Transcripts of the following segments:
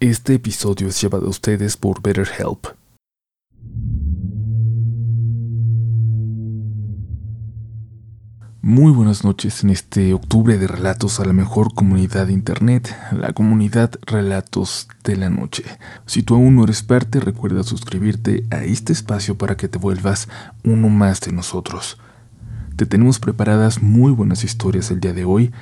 Este episodio es llevado a ustedes por BetterHelp. Muy buenas noches en este octubre de relatos a la mejor comunidad de internet, la comunidad Relatos de la Noche. Si tú aún no eres parte, recuerda suscribirte a este espacio para que te vuelvas uno más de nosotros. Te tenemos preparadas muy buenas historias el día de hoy,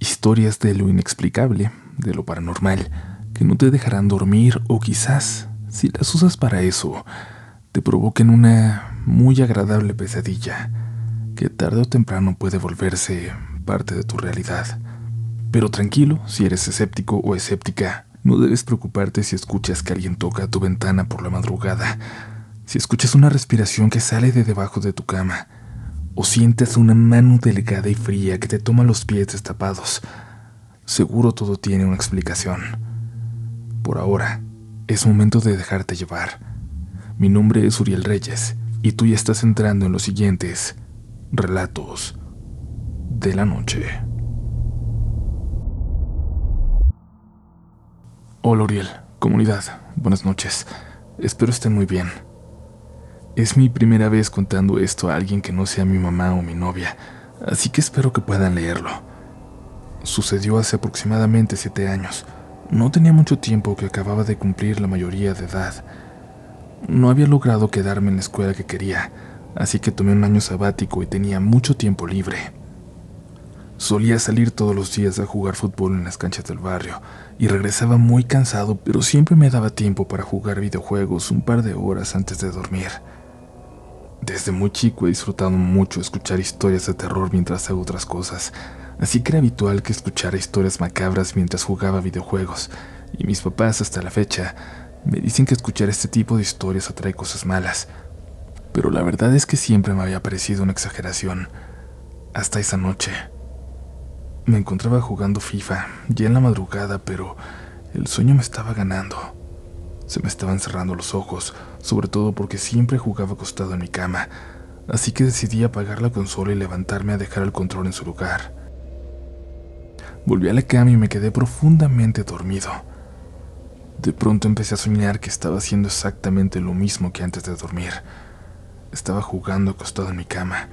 historias de lo inexplicable, de lo paranormal que no te dejarán dormir o quizás, si las usas para eso, te provoquen una muy agradable pesadilla que tarde o temprano puede volverse parte de tu realidad. Pero tranquilo, si eres escéptico o escéptica, no debes preocuparte si escuchas que alguien toca tu ventana por la madrugada, si escuchas una respiración que sale de debajo de tu cama, o sientes una mano delgada y fría que te toma los pies destapados. Seguro todo tiene una explicación. Por ahora, es momento de dejarte llevar. Mi nombre es Uriel Reyes y tú ya estás entrando en los siguientes relatos de la noche. Hola Uriel, comunidad, buenas noches. Espero estén muy bien. Es mi primera vez contando esto a alguien que no sea mi mamá o mi novia, así que espero que puedan leerlo. Sucedió hace aproximadamente siete años. No tenía mucho tiempo que acababa de cumplir la mayoría de edad. No había logrado quedarme en la escuela que quería, así que tomé un año sabático y tenía mucho tiempo libre. Solía salir todos los días a jugar fútbol en las canchas del barrio y regresaba muy cansado, pero siempre me daba tiempo para jugar videojuegos un par de horas antes de dormir. Desde muy chico he disfrutado mucho escuchar historias de terror mientras hago otras cosas, así que era habitual que escuchara historias macabras mientras jugaba videojuegos, y mis papás hasta la fecha me dicen que escuchar este tipo de historias atrae cosas malas, pero la verdad es que siempre me había parecido una exageración, hasta esa noche. Me encontraba jugando FIFA, ya en la madrugada, pero el sueño me estaba ganando. Se me estaban cerrando los ojos, sobre todo porque siempre jugaba acostado en mi cama, así que decidí apagar la consola y levantarme a dejar el control en su lugar. Volví a la cama y me quedé profundamente dormido. De pronto empecé a soñar que estaba haciendo exactamente lo mismo que antes de dormir. Estaba jugando acostado en mi cama,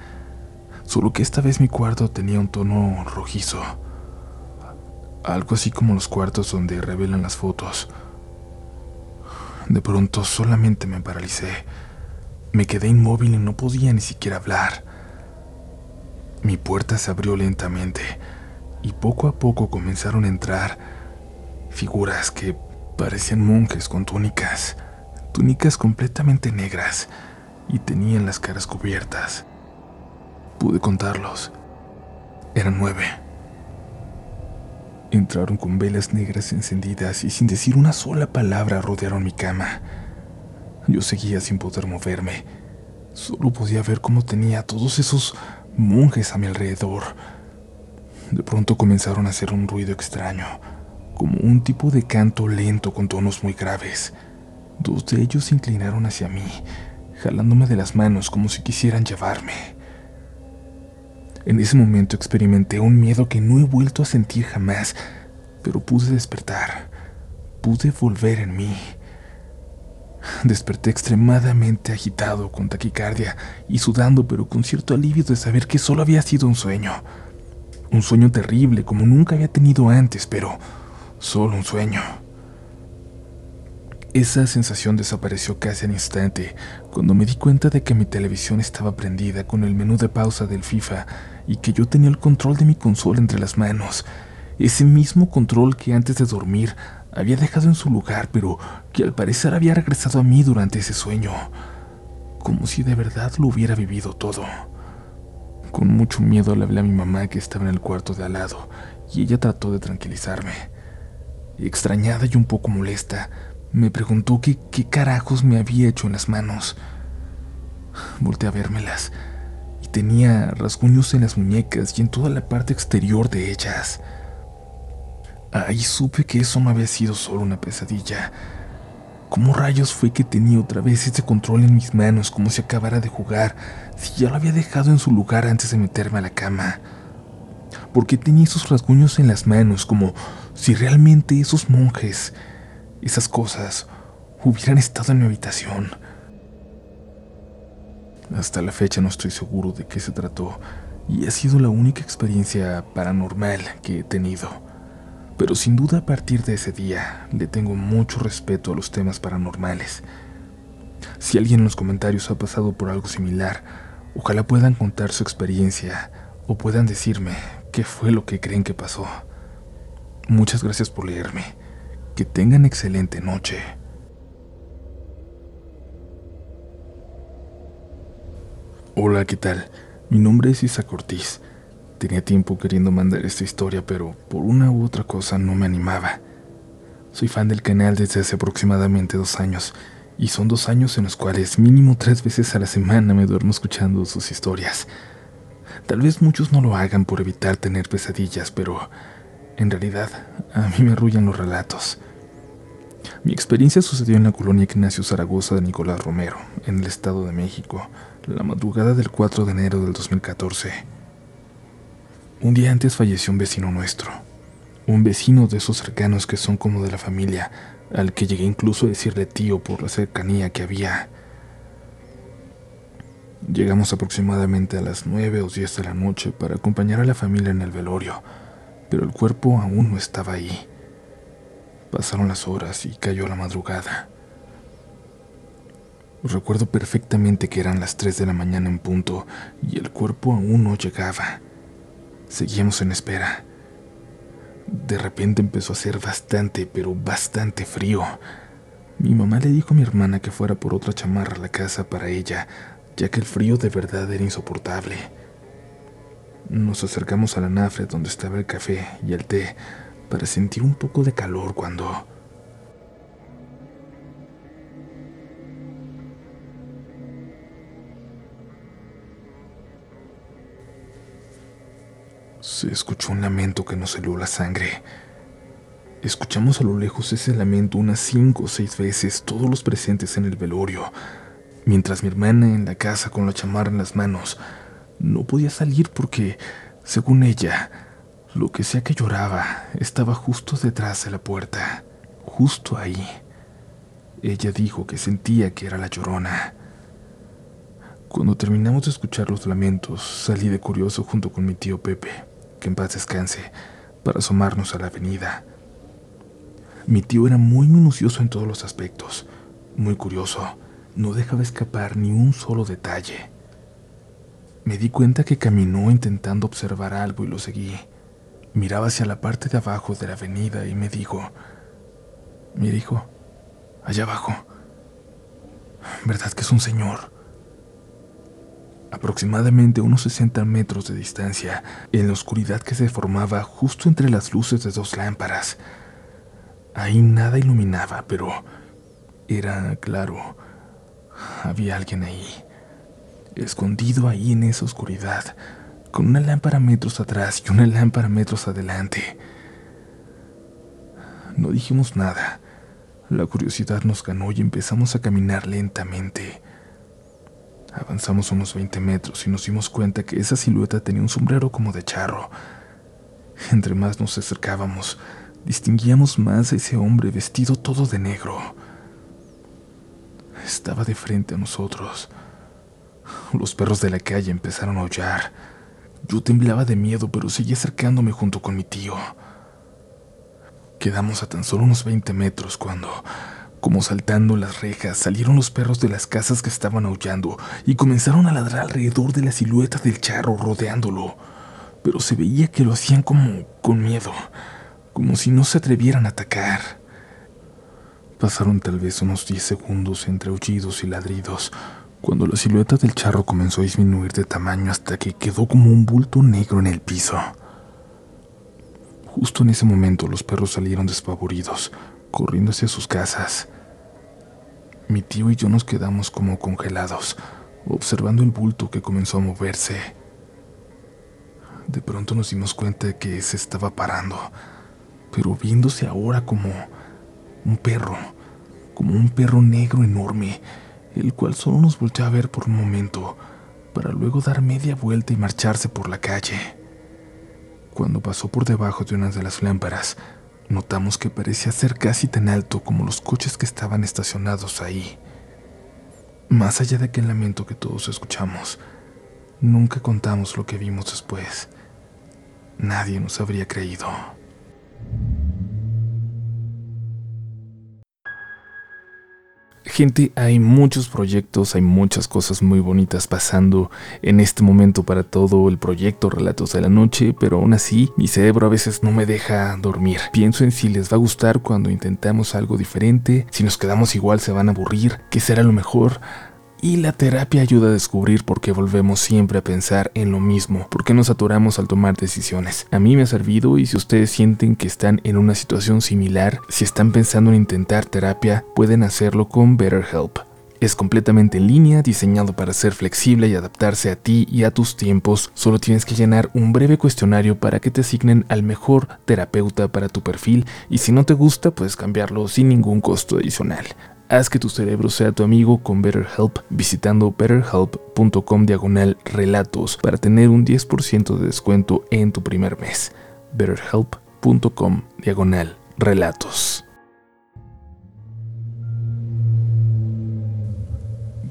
solo que esta vez mi cuarto tenía un tono rojizo, algo así como los cuartos donde revelan las fotos. De pronto solamente me paralicé. Me quedé inmóvil y no podía ni siquiera hablar. Mi puerta se abrió lentamente y poco a poco comenzaron a entrar figuras que parecían monjes con túnicas, túnicas completamente negras y tenían las caras cubiertas. Pude contarlos. Eran nueve. Entraron con velas negras encendidas y sin decir una sola palabra rodearon mi cama. Yo seguía sin poder moverme. Solo podía ver cómo tenía todos esos monjes a mi alrededor de pronto comenzaron a hacer un ruido extraño, como un tipo de canto lento con tonos muy graves. Dos de ellos se inclinaron hacia mí, jalándome de las manos como si quisieran llevarme. En ese momento experimenté un miedo que no he vuelto a sentir jamás, pero pude despertar, pude volver en mí. Desperté extremadamente agitado, con taquicardia y sudando, pero con cierto alivio de saber que solo había sido un sueño. Un sueño terrible como nunca había tenido antes, pero solo un sueño. Esa sensación desapareció casi al instante cuando me di cuenta de que mi televisión estaba prendida con el menú de pausa del FIFA y que yo tenía el control de mi consola entre las manos. Ese mismo control que antes de dormir había dejado en su lugar, pero que al parecer había regresado a mí durante ese sueño, como si de verdad lo hubiera vivido todo. Con mucho miedo le hablé a mi mamá que estaba en el cuarto de al lado y ella trató de tranquilizarme. Extrañada y un poco molesta, me preguntó qué carajos me había hecho en las manos. Volté a vérmelas y tenía rasguños en las muñecas y en toda la parte exterior de ellas. Ahí supe que eso no había sido solo una pesadilla. ¿Cómo rayos fue que tenía otra vez ese control en mis manos como si acabara de jugar, si ya lo había dejado en su lugar antes de meterme a la cama? ¿Por qué tenía esos rasguños en las manos como si realmente esos monjes esas cosas hubieran estado en mi habitación. Hasta la fecha no estoy seguro de qué se trató y ha sido la única experiencia paranormal que he tenido. Pero sin duda a partir de ese día le tengo mucho respeto a los temas paranormales. Si alguien en los comentarios ha pasado por algo similar, ojalá puedan contar su experiencia o puedan decirme qué fue lo que creen que pasó. Muchas gracias por leerme. Que tengan excelente noche. Hola, ¿qué tal? Mi nombre es Isaac Ortiz. Tenía tiempo queriendo mandar esta historia, pero por una u otra cosa no me animaba. Soy fan del canal desde hace aproximadamente dos años, y son dos años en los cuales mínimo tres veces a la semana me duermo escuchando sus historias. Tal vez muchos no lo hagan por evitar tener pesadillas, pero en realidad a mí me arrullan los relatos. Mi experiencia sucedió en la colonia Ignacio Zaragoza de Nicolás Romero, en el Estado de México, la madrugada del 4 de enero del 2014. Un día antes falleció un vecino nuestro, un vecino de esos cercanos que son como de la familia, al que llegué incluso a decirle tío por la cercanía que había. Llegamos aproximadamente a las 9 o 10 de la noche para acompañar a la familia en el velorio, pero el cuerpo aún no estaba ahí. Pasaron las horas y cayó la madrugada. Recuerdo perfectamente que eran las 3 de la mañana en punto y el cuerpo aún no llegaba. Seguíamos en espera. De repente empezó a hacer bastante, pero bastante frío. Mi mamá le dijo a mi hermana que fuera por otra chamarra a la casa para ella, ya que el frío de verdad era insoportable. Nos acercamos a la nafre donde estaba el café y el té para sentir un poco de calor cuando Se escuchó un lamento que nos heló la sangre. Escuchamos a lo lejos ese lamento unas cinco o seis veces, todos los presentes en el velorio, mientras mi hermana en la casa con la chamarra en las manos no podía salir porque, según ella, lo que sea que lloraba estaba justo detrás de la puerta, justo ahí. Ella dijo que sentía que era la llorona. Cuando terminamos de escuchar los lamentos, salí de curioso junto con mi tío Pepe que en paz descanse, para asomarnos a la avenida. Mi tío era muy minucioso en todos los aspectos, muy curioso, no dejaba escapar ni un solo detalle. Me di cuenta que caminó intentando observar algo y lo seguí. Miraba hacia la parte de abajo de la avenida y me dijo, mira hijo, allá abajo, ¿verdad que es un señor? Aproximadamente unos 60 metros de distancia, en la oscuridad que se formaba justo entre las luces de dos lámparas. Ahí nada iluminaba, pero era claro, había alguien ahí, escondido ahí en esa oscuridad, con una lámpara metros atrás y una lámpara metros adelante. No dijimos nada. La curiosidad nos ganó y empezamos a caminar lentamente. Avanzamos unos 20 metros y nos dimos cuenta que esa silueta tenía un sombrero como de charro. Entre más nos acercábamos, distinguíamos más a ese hombre vestido todo de negro. Estaba de frente a nosotros. Los perros de la calle empezaron a aullar. Yo temblaba de miedo, pero seguí acercándome junto con mi tío. Quedamos a tan solo unos 20 metros cuando como saltando las rejas, salieron los perros de las casas que estaban aullando y comenzaron a ladrar alrededor de la silueta del charro rodeándolo. Pero se veía que lo hacían como con miedo, como si no se atrevieran a atacar. Pasaron tal vez unos 10 segundos entre aullidos y ladridos, cuando la silueta del charro comenzó a disminuir de tamaño hasta que quedó como un bulto negro en el piso. Justo en ese momento los perros salieron despavoridos, corriendo hacia sus casas. Mi tío y yo nos quedamos como congelados, observando el bulto que comenzó a moverse. De pronto nos dimos cuenta de que se estaba parando, pero viéndose ahora como un perro, como un perro negro enorme, el cual solo nos volteó a ver por un momento, para luego dar media vuelta y marcharse por la calle. Cuando pasó por debajo de una de las lámparas, notamos que parecía ser casi tan alto como los coches que estaban estacionados ahí. Más allá de aquel lamento que todos escuchamos, nunca contamos lo que vimos después. Nadie nos habría creído. Gente, hay muchos proyectos, hay muchas cosas muy bonitas pasando en este momento para todo el proyecto Relatos de la Noche, pero aún así mi cerebro a veces no me deja dormir. Pienso en si les va a gustar cuando intentamos algo diferente, si nos quedamos igual se van a aburrir, qué será lo mejor. Y la terapia ayuda a descubrir por qué volvemos siempre a pensar en lo mismo, por qué nos atoramos al tomar decisiones. A mí me ha servido y si ustedes sienten que están en una situación similar, si están pensando en intentar terapia, pueden hacerlo con BetterHelp. Es completamente en línea, diseñado para ser flexible y adaptarse a ti y a tus tiempos. Solo tienes que llenar un breve cuestionario para que te asignen al mejor terapeuta para tu perfil y si no te gusta puedes cambiarlo sin ningún costo adicional. Haz que tu cerebro sea tu amigo con BetterHelp visitando betterhelp.com diagonal relatos para tener un 10% de descuento en tu primer mes. betterhelp.com diagonal relatos.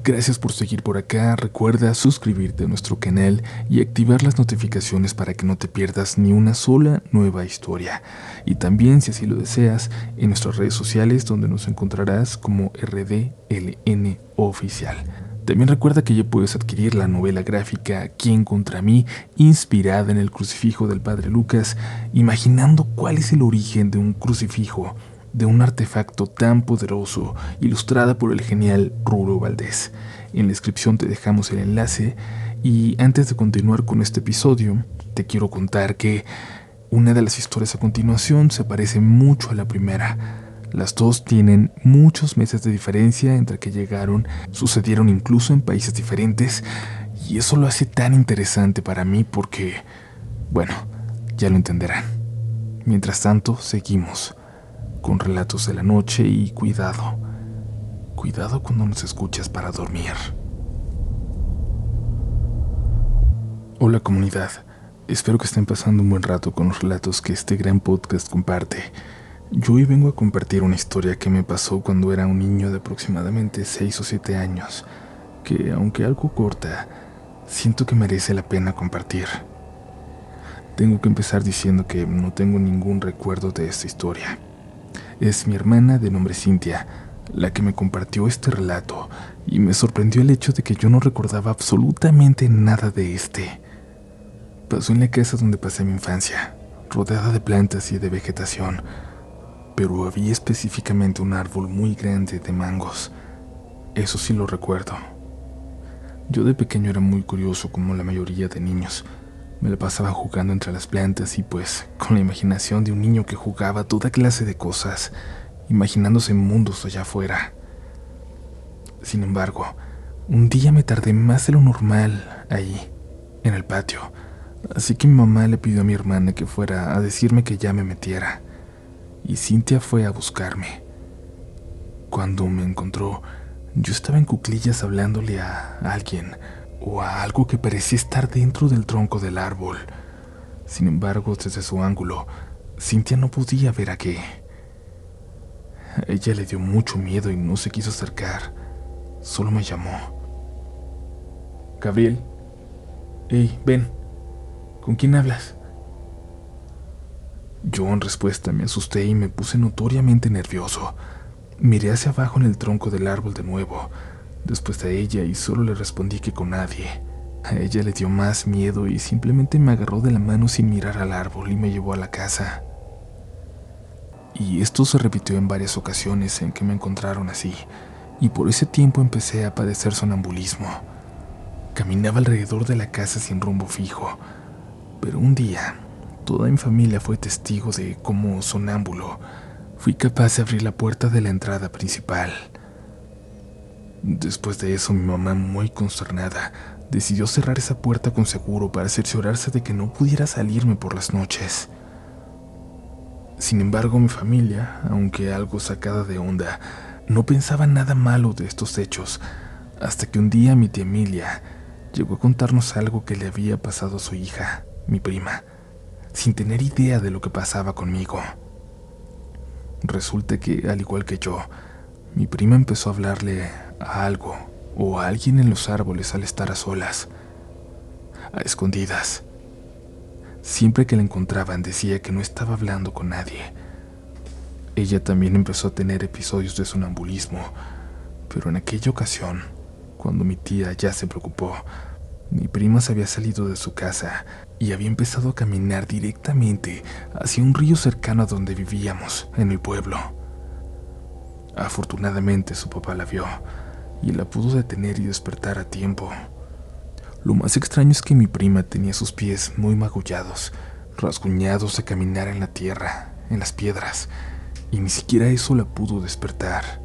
Gracias por seguir por acá. Recuerda suscribirte a nuestro canal y activar las notificaciones para que no te pierdas ni una sola nueva historia. Y también, si así lo deseas, en nuestras redes sociales donde nos encontrarás como RDLN Oficial. También recuerda que ya puedes adquirir la novela gráfica Quién contra mí, inspirada en el crucifijo del Padre Lucas, imaginando cuál es el origen de un crucifijo de un artefacto tan poderoso, ilustrada por el genial Ruro Valdés. En la descripción te dejamos el enlace y antes de continuar con este episodio, te quiero contar que una de las historias a continuación se parece mucho a la primera. Las dos tienen muchos meses de diferencia entre que llegaron, sucedieron incluso en países diferentes, y eso lo hace tan interesante para mí porque, bueno, ya lo entenderán. Mientras tanto, seguimos con relatos de la noche y cuidado, cuidado cuando nos escuchas para dormir. Hola comunidad, espero que estén pasando un buen rato con los relatos que este gran podcast comparte. Yo hoy vengo a compartir una historia que me pasó cuando era un niño de aproximadamente 6 o 7 años, que aunque algo corta, siento que merece la pena compartir. Tengo que empezar diciendo que no tengo ningún recuerdo de esta historia. Es mi hermana de nombre Cintia, la que me compartió este relato, y me sorprendió el hecho de que yo no recordaba absolutamente nada de este. Pasó en la casa donde pasé mi infancia, rodeada de plantas y de vegetación, pero había específicamente un árbol muy grande de mangos. Eso sí lo recuerdo. Yo de pequeño era muy curioso como la mayoría de niños, me la pasaba jugando entre las plantas y pues con la imaginación de un niño que jugaba toda clase de cosas, imaginándose mundos allá afuera. Sin embargo, un día me tardé más de lo normal ahí, en el patio, así que mi mamá le pidió a mi hermana que fuera a decirme que ya me metiera, y Cintia fue a buscarme. Cuando me encontró, yo estaba en cuclillas hablándole a alguien, o a algo que parecía estar dentro del tronco del árbol. Sin embargo, desde su ángulo, Cintia no podía ver a qué. ella le dio mucho miedo y no se quiso acercar. Solo me llamó. Gabriel. Hey, ven. ¿Con quién hablas? Yo en respuesta me asusté y me puse notoriamente nervioso. Miré hacia abajo en el tronco del árbol de nuevo después de ella y solo le respondí que con nadie. A ella le dio más miedo y simplemente me agarró de la mano sin mirar al árbol y me llevó a la casa. Y esto se repitió en varias ocasiones en que me encontraron así, y por ese tiempo empecé a padecer sonambulismo. Caminaba alrededor de la casa sin rumbo fijo, pero un día toda mi familia fue testigo de cómo sonámbulo fui capaz de abrir la puerta de la entrada principal. Después de eso, mi mamá, muy consternada, decidió cerrar esa puerta con seguro para cerciorarse de que no pudiera salirme por las noches. Sin embargo, mi familia, aunque algo sacada de onda, no pensaba nada malo de estos hechos, hasta que un día mi tía Emilia llegó a contarnos algo que le había pasado a su hija, mi prima, sin tener idea de lo que pasaba conmigo. Resulta que, al igual que yo, mi prima empezó a hablarle a algo o a alguien en los árboles al estar a solas, a escondidas. Siempre que la encontraban decía que no estaba hablando con nadie. Ella también empezó a tener episodios de sonambulismo, pero en aquella ocasión, cuando mi tía ya se preocupó, mi prima se había salido de su casa y había empezado a caminar directamente hacia un río cercano a donde vivíamos, en el pueblo. Afortunadamente su papá la vio y la pudo detener y despertar a tiempo. Lo más extraño es que mi prima tenía sus pies muy magullados, rasguñados de caminar en la tierra, en las piedras, y ni siquiera eso la pudo despertar.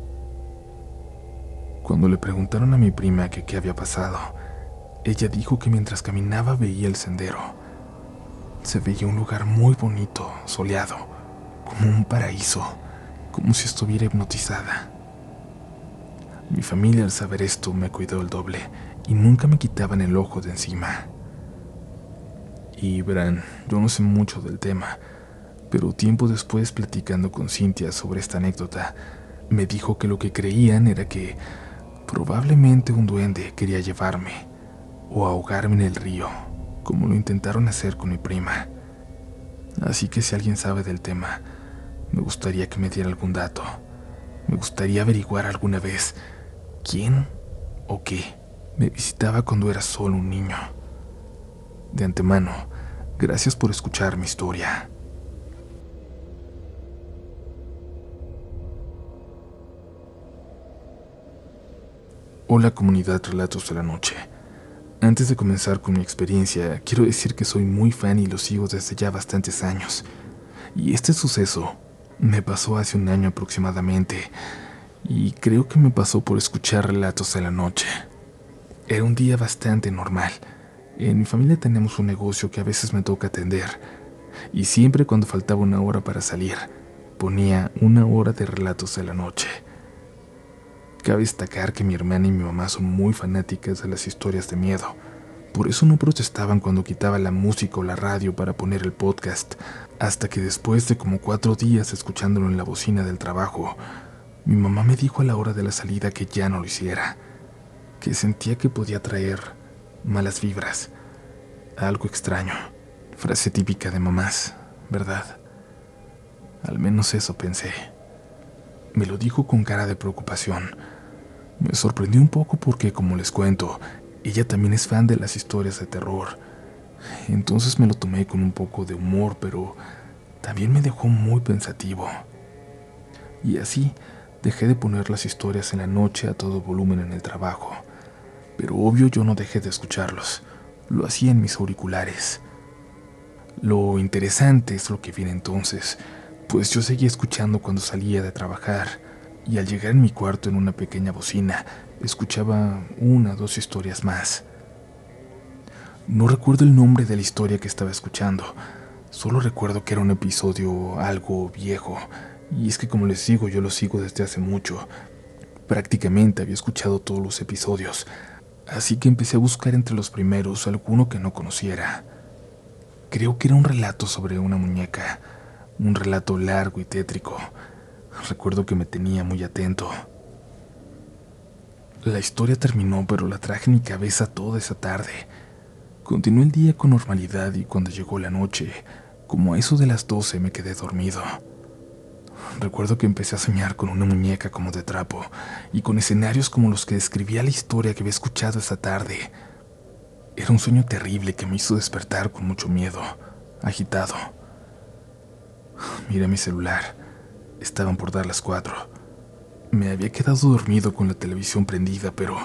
Cuando le preguntaron a mi prima que qué había pasado, ella dijo que mientras caminaba veía el sendero. Se veía un lugar muy bonito, soleado, como un paraíso, como si estuviera hipnotizada. Mi familia al saber esto me cuidó el doble y nunca me quitaban el ojo de encima. Y verán, yo no sé mucho del tema, pero tiempo después platicando con Cintia sobre esta anécdota, me dijo que lo que creían era que probablemente un duende quería llevarme o ahogarme en el río, como lo intentaron hacer con mi prima. Así que si alguien sabe del tema, me gustaría que me diera algún dato. Me gustaría averiguar alguna vez quién o qué me visitaba cuando era solo un niño. De antemano, gracias por escuchar mi historia. Hola comunidad Relatos de la Noche. Antes de comenzar con mi experiencia, quiero decir que soy muy fan y lo sigo desde ya bastantes años. Y este suceso me pasó hace un año aproximadamente, y creo que me pasó por escuchar relatos de la noche. Era un día bastante normal. En mi familia tenemos un negocio que a veces me toca atender, y siempre cuando faltaba una hora para salir, ponía una hora de relatos de la noche. Cabe destacar que mi hermana y mi mamá son muy fanáticas de las historias de miedo. Por eso no protestaban cuando quitaba la música o la radio para poner el podcast, hasta que después de como cuatro días escuchándolo en la bocina del trabajo, mi mamá me dijo a la hora de la salida que ya no lo hiciera, que sentía que podía traer malas vibras, algo extraño, frase típica de mamás, ¿verdad? Al menos eso pensé. Me lo dijo con cara de preocupación, me sorprendió un poco porque, como les cuento, ella también es fan de las historias de terror. Entonces me lo tomé con un poco de humor, pero también me dejó muy pensativo. Y así dejé de poner las historias en la noche a todo volumen en el trabajo. Pero obvio yo no dejé de escucharlos. Lo hacía en mis auriculares. Lo interesante es lo que viene entonces, pues yo seguía escuchando cuando salía de trabajar y al llegar en mi cuarto en una pequeña bocina, escuchaba una o dos historias más. No recuerdo el nombre de la historia que estaba escuchando, solo recuerdo que era un episodio algo viejo, y es que como les digo, yo lo sigo desde hace mucho. Prácticamente había escuchado todos los episodios, así que empecé a buscar entre los primeros alguno que no conociera. Creo que era un relato sobre una muñeca, un relato largo y tétrico, Recuerdo que me tenía muy atento. La historia terminó, pero la traje en mi cabeza toda esa tarde. Continué el día con normalidad y cuando llegó la noche, como a eso de las doce, me quedé dormido. Recuerdo que empecé a soñar con una muñeca como de trapo y con escenarios como los que describía la historia que había escuchado esa tarde. Era un sueño terrible que me hizo despertar con mucho miedo, agitado. Miré mi celular. Estaban por dar las cuatro. Me había quedado dormido con la televisión prendida, pero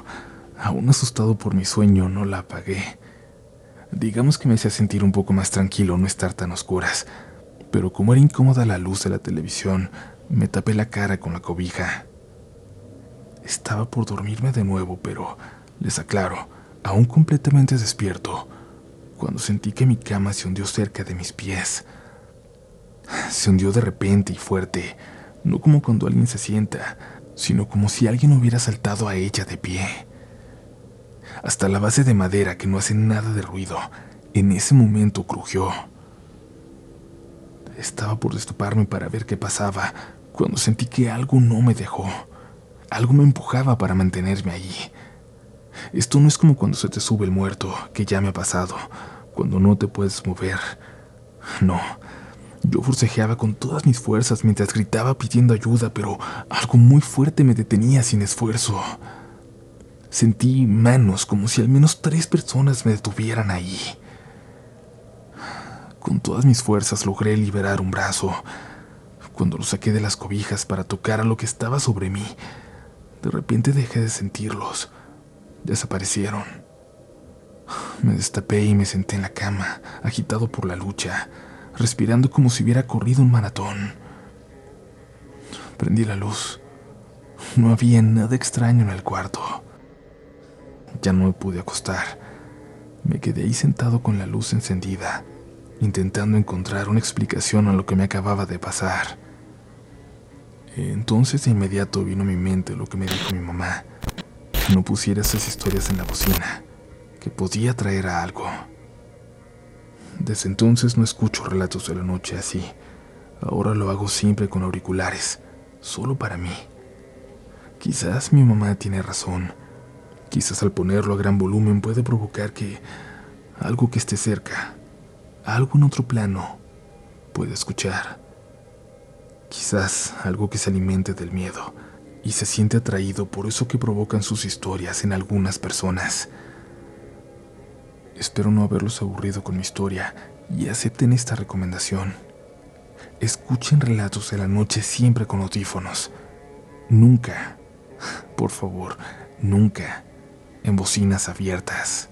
aún asustado por mi sueño no la apagué. Digamos que me hacía sentir un poco más tranquilo no estar tan oscuras, pero como era incómoda la luz de la televisión, me tapé la cara con la cobija. Estaba por dormirme de nuevo, pero, les aclaro, aún completamente despierto, cuando sentí que mi cama se hundió cerca de mis pies. Se hundió de repente y fuerte, no como cuando alguien se sienta, sino como si alguien hubiera saltado a ella de pie. Hasta la base de madera que no hace nada de ruido, en ese momento crujió. Estaba por destaparme para ver qué pasaba, cuando sentí que algo no me dejó. Algo me empujaba para mantenerme allí. Esto no es como cuando se te sube el muerto, que ya me ha pasado, cuando no te puedes mover. No, yo forcejeaba con todas mis fuerzas mientras gritaba pidiendo ayuda, pero algo muy fuerte me detenía sin esfuerzo. Sentí manos como si al menos tres personas me detuvieran ahí. Con todas mis fuerzas logré liberar un brazo. Cuando lo saqué de las cobijas para tocar a lo que estaba sobre mí, de repente dejé de sentirlos. Desaparecieron. Me destapé y me senté en la cama, agitado por la lucha respirando como si hubiera corrido un maratón. Prendí la luz. No había nada extraño en el cuarto. Ya no me pude acostar. Me quedé ahí sentado con la luz encendida, intentando encontrar una explicación a lo que me acababa de pasar. Entonces de inmediato vino a mi mente lo que me dijo mi mamá, que no pusiera esas historias en la bocina, que podía traer a algo. Desde entonces no escucho relatos de la noche así. Ahora lo hago siempre con auriculares, solo para mí. Quizás mi mamá tiene razón. Quizás al ponerlo a gran volumen puede provocar que algo que esté cerca, algo en otro plano, pueda escuchar. Quizás algo que se alimente del miedo y se siente atraído por eso que provocan sus historias en algunas personas. Espero no haberlos aburrido con mi historia y acepten esta recomendación. Escuchen relatos de la noche siempre con audífonos. Nunca, por favor, nunca en bocinas abiertas.